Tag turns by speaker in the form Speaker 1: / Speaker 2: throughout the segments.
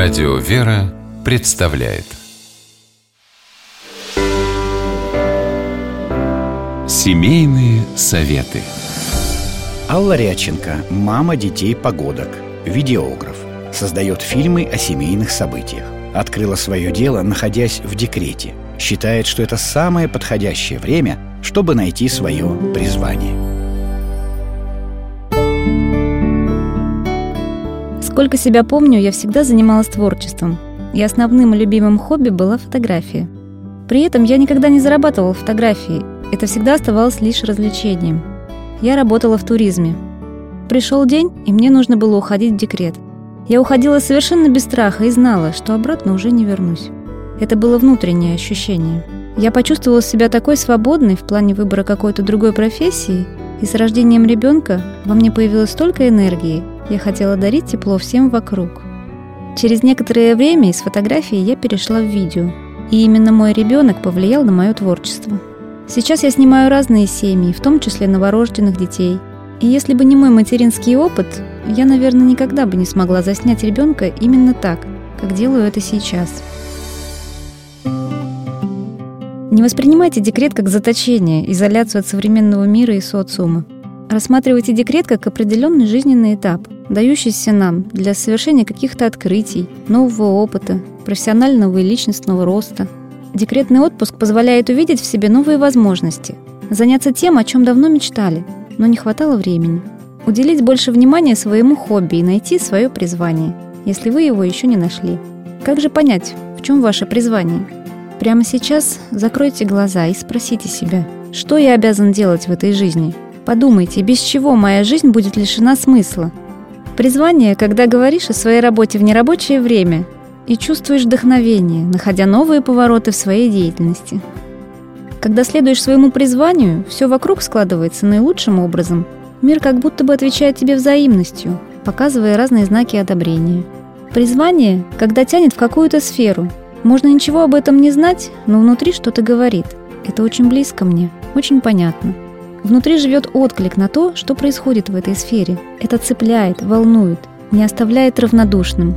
Speaker 1: Радио «Вера» представляет Семейные советы
Speaker 2: Алла Ряченко, мама детей погодок, видеограф, создает фильмы о семейных событиях. Открыла свое дело, находясь в декрете. Считает, что это самое подходящее время, чтобы найти свое призвание.
Speaker 3: Сколько себя помню, я всегда занималась творчеством. И основным и любимым хобби была фотография. При этом я никогда не зарабатывала фотографии. Это всегда оставалось лишь развлечением. Я работала в туризме. Пришел день, и мне нужно было уходить в декрет. Я уходила совершенно без страха и знала, что обратно уже не вернусь. Это было внутреннее ощущение. Я почувствовала себя такой свободной в плане выбора какой-то другой профессии, и с рождением ребенка во мне появилось столько энергии, я хотела дарить тепло всем вокруг. Через некоторое время из фотографии я перешла в видео, и именно мой ребенок повлиял на мое творчество. Сейчас я снимаю разные семьи, в том числе новорожденных детей. И если бы не мой материнский опыт, я, наверное, никогда бы не смогла заснять ребенка именно так, как делаю это сейчас. Не воспринимайте декрет как заточение, изоляцию от современного мира и социума. Рассматривайте декрет как определенный жизненный этап, дающийся нам для совершения каких-то открытий, нового опыта, профессионального и личностного роста. Декретный отпуск позволяет увидеть в себе новые возможности, заняться тем, о чем давно мечтали, но не хватало времени, уделить больше внимания своему хобби и найти свое призвание, если вы его еще не нашли. Как же понять, в чем ваше призвание? Прямо сейчас закройте глаза и спросите себя, что я обязан делать в этой жизни – Подумайте, без чего моя жизнь будет лишена смысла? Призвание, когда говоришь о своей работе в нерабочее время и чувствуешь вдохновение, находя новые повороты в своей деятельности. Когда следуешь своему призванию, все вокруг складывается наилучшим образом. Мир как будто бы отвечает тебе взаимностью, показывая разные знаки одобрения. Призвание, когда тянет в какую-то сферу. Можно ничего об этом не знать, но внутри что-то говорит. Это очень близко мне, очень понятно. Внутри живет отклик на то, что происходит в этой сфере. Это цепляет, волнует, не оставляет равнодушным.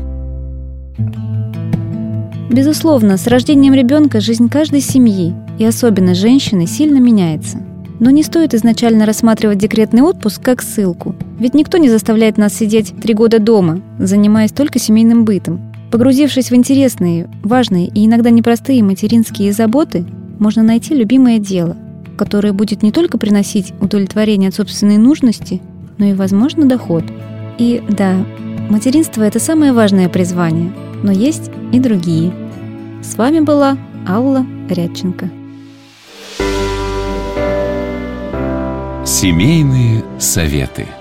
Speaker 3: Безусловно, с рождением ребенка жизнь каждой семьи, и особенно женщины, сильно меняется. Но не стоит изначально рассматривать декретный отпуск как ссылку. Ведь никто не заставляет нас сидеть три года дома, занимаясь только семейным бытом. Погрузившись в интересные, важные и иногда непростые материнские заботы, можно найти любимое дело – которое будет не только приносить удовлетворение от собственной нужности, но и, возможно, доход. И да, материнство – это самое важное призвание, но есть и другие. С вами была Алла Рядченко.
Speaker 1: Семейные советы –